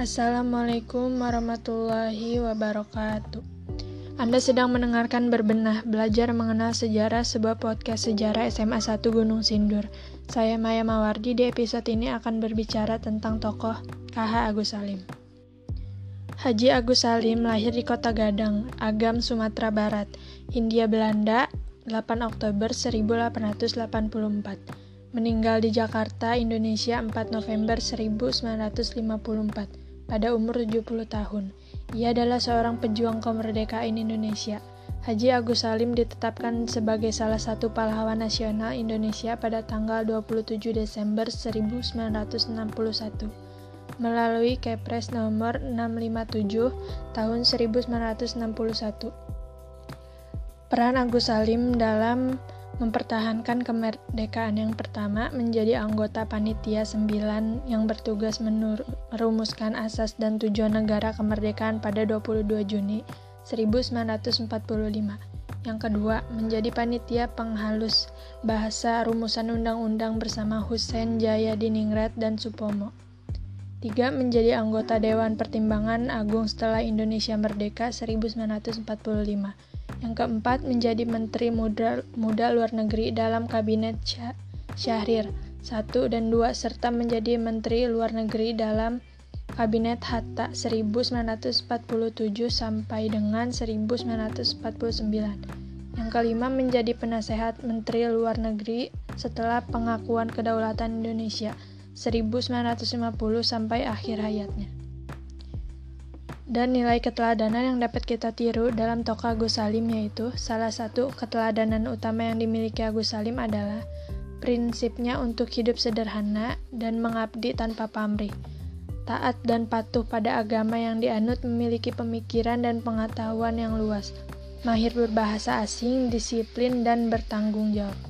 Assalamualaikum warahmatullahi wabarakatuh. Anda sedang mendengarkan Berbenah, belajar mengenal sejarah sebuah podcast sejarah SMA 1 Gunung Sindur. Saya Maya Mawardi, di episode ini akan berbicara tentang tokoh KH Agus Salim. Haji Agus Salim lahir di kota Gadang, Agam, Sumatera Barat, Hindia Belanda, 8 Oktober 1884. Meninggal di Jakarta, Indonesia 4 November 1954 pada umur 70 tahun. Ia adalah seorang pejuang kemerdekaan Indonesia. Haji Agus Salim ditetapkan sebagai salah satu pahlawan nasional Indonesia pada tanggal 27 Desember 1961 melalui Kepres nomor 657 tahun 1961. Peran Agus Salim dalam mempertahankan kemerdekaan yang pertama menjadi anggota Panitia 9 yang bertugas merumuskan asas dan tujuan negara kemerdekaan pada 22 Juni 1945. Yang kedua, menjadi panitia penghalus bahasa rumusan undang-undang bersama Hussein Jayadiningrat dan Supomo. Tiga, menjadi anggota Dewan Pertimbangan Agung setelah Indonesia Merdeka 1945 yang keempat, menjadi Menteri Muda, Muda Luar Negeri dalam Kabinet Syahrir. 1 dan 2 serta menjadi Menteri Luar Negeri dalam Kabinet Hatta 1947 sampai dengan 1949. Yang kelima menjadi penasehat Menteri Luar Negeri setelah pengakuan kedaulatan Indonesia 1950 sampai akhir hayatnya dan nilai keteladanan yang dapat kita tiru dalam tokoh Agus Salim yaitu salah satu keteladanan utama yang dimiliki Agus Salim adalah prinsipnya untuk hidup sederhana dan mengabdi tanpa pamrih. Taat dan patuh pada agama yang dianut memiliki pemikiran dan pengetahuan yang luas. Mahir berbahasa asing, disiplin, dan bertanggung jawab.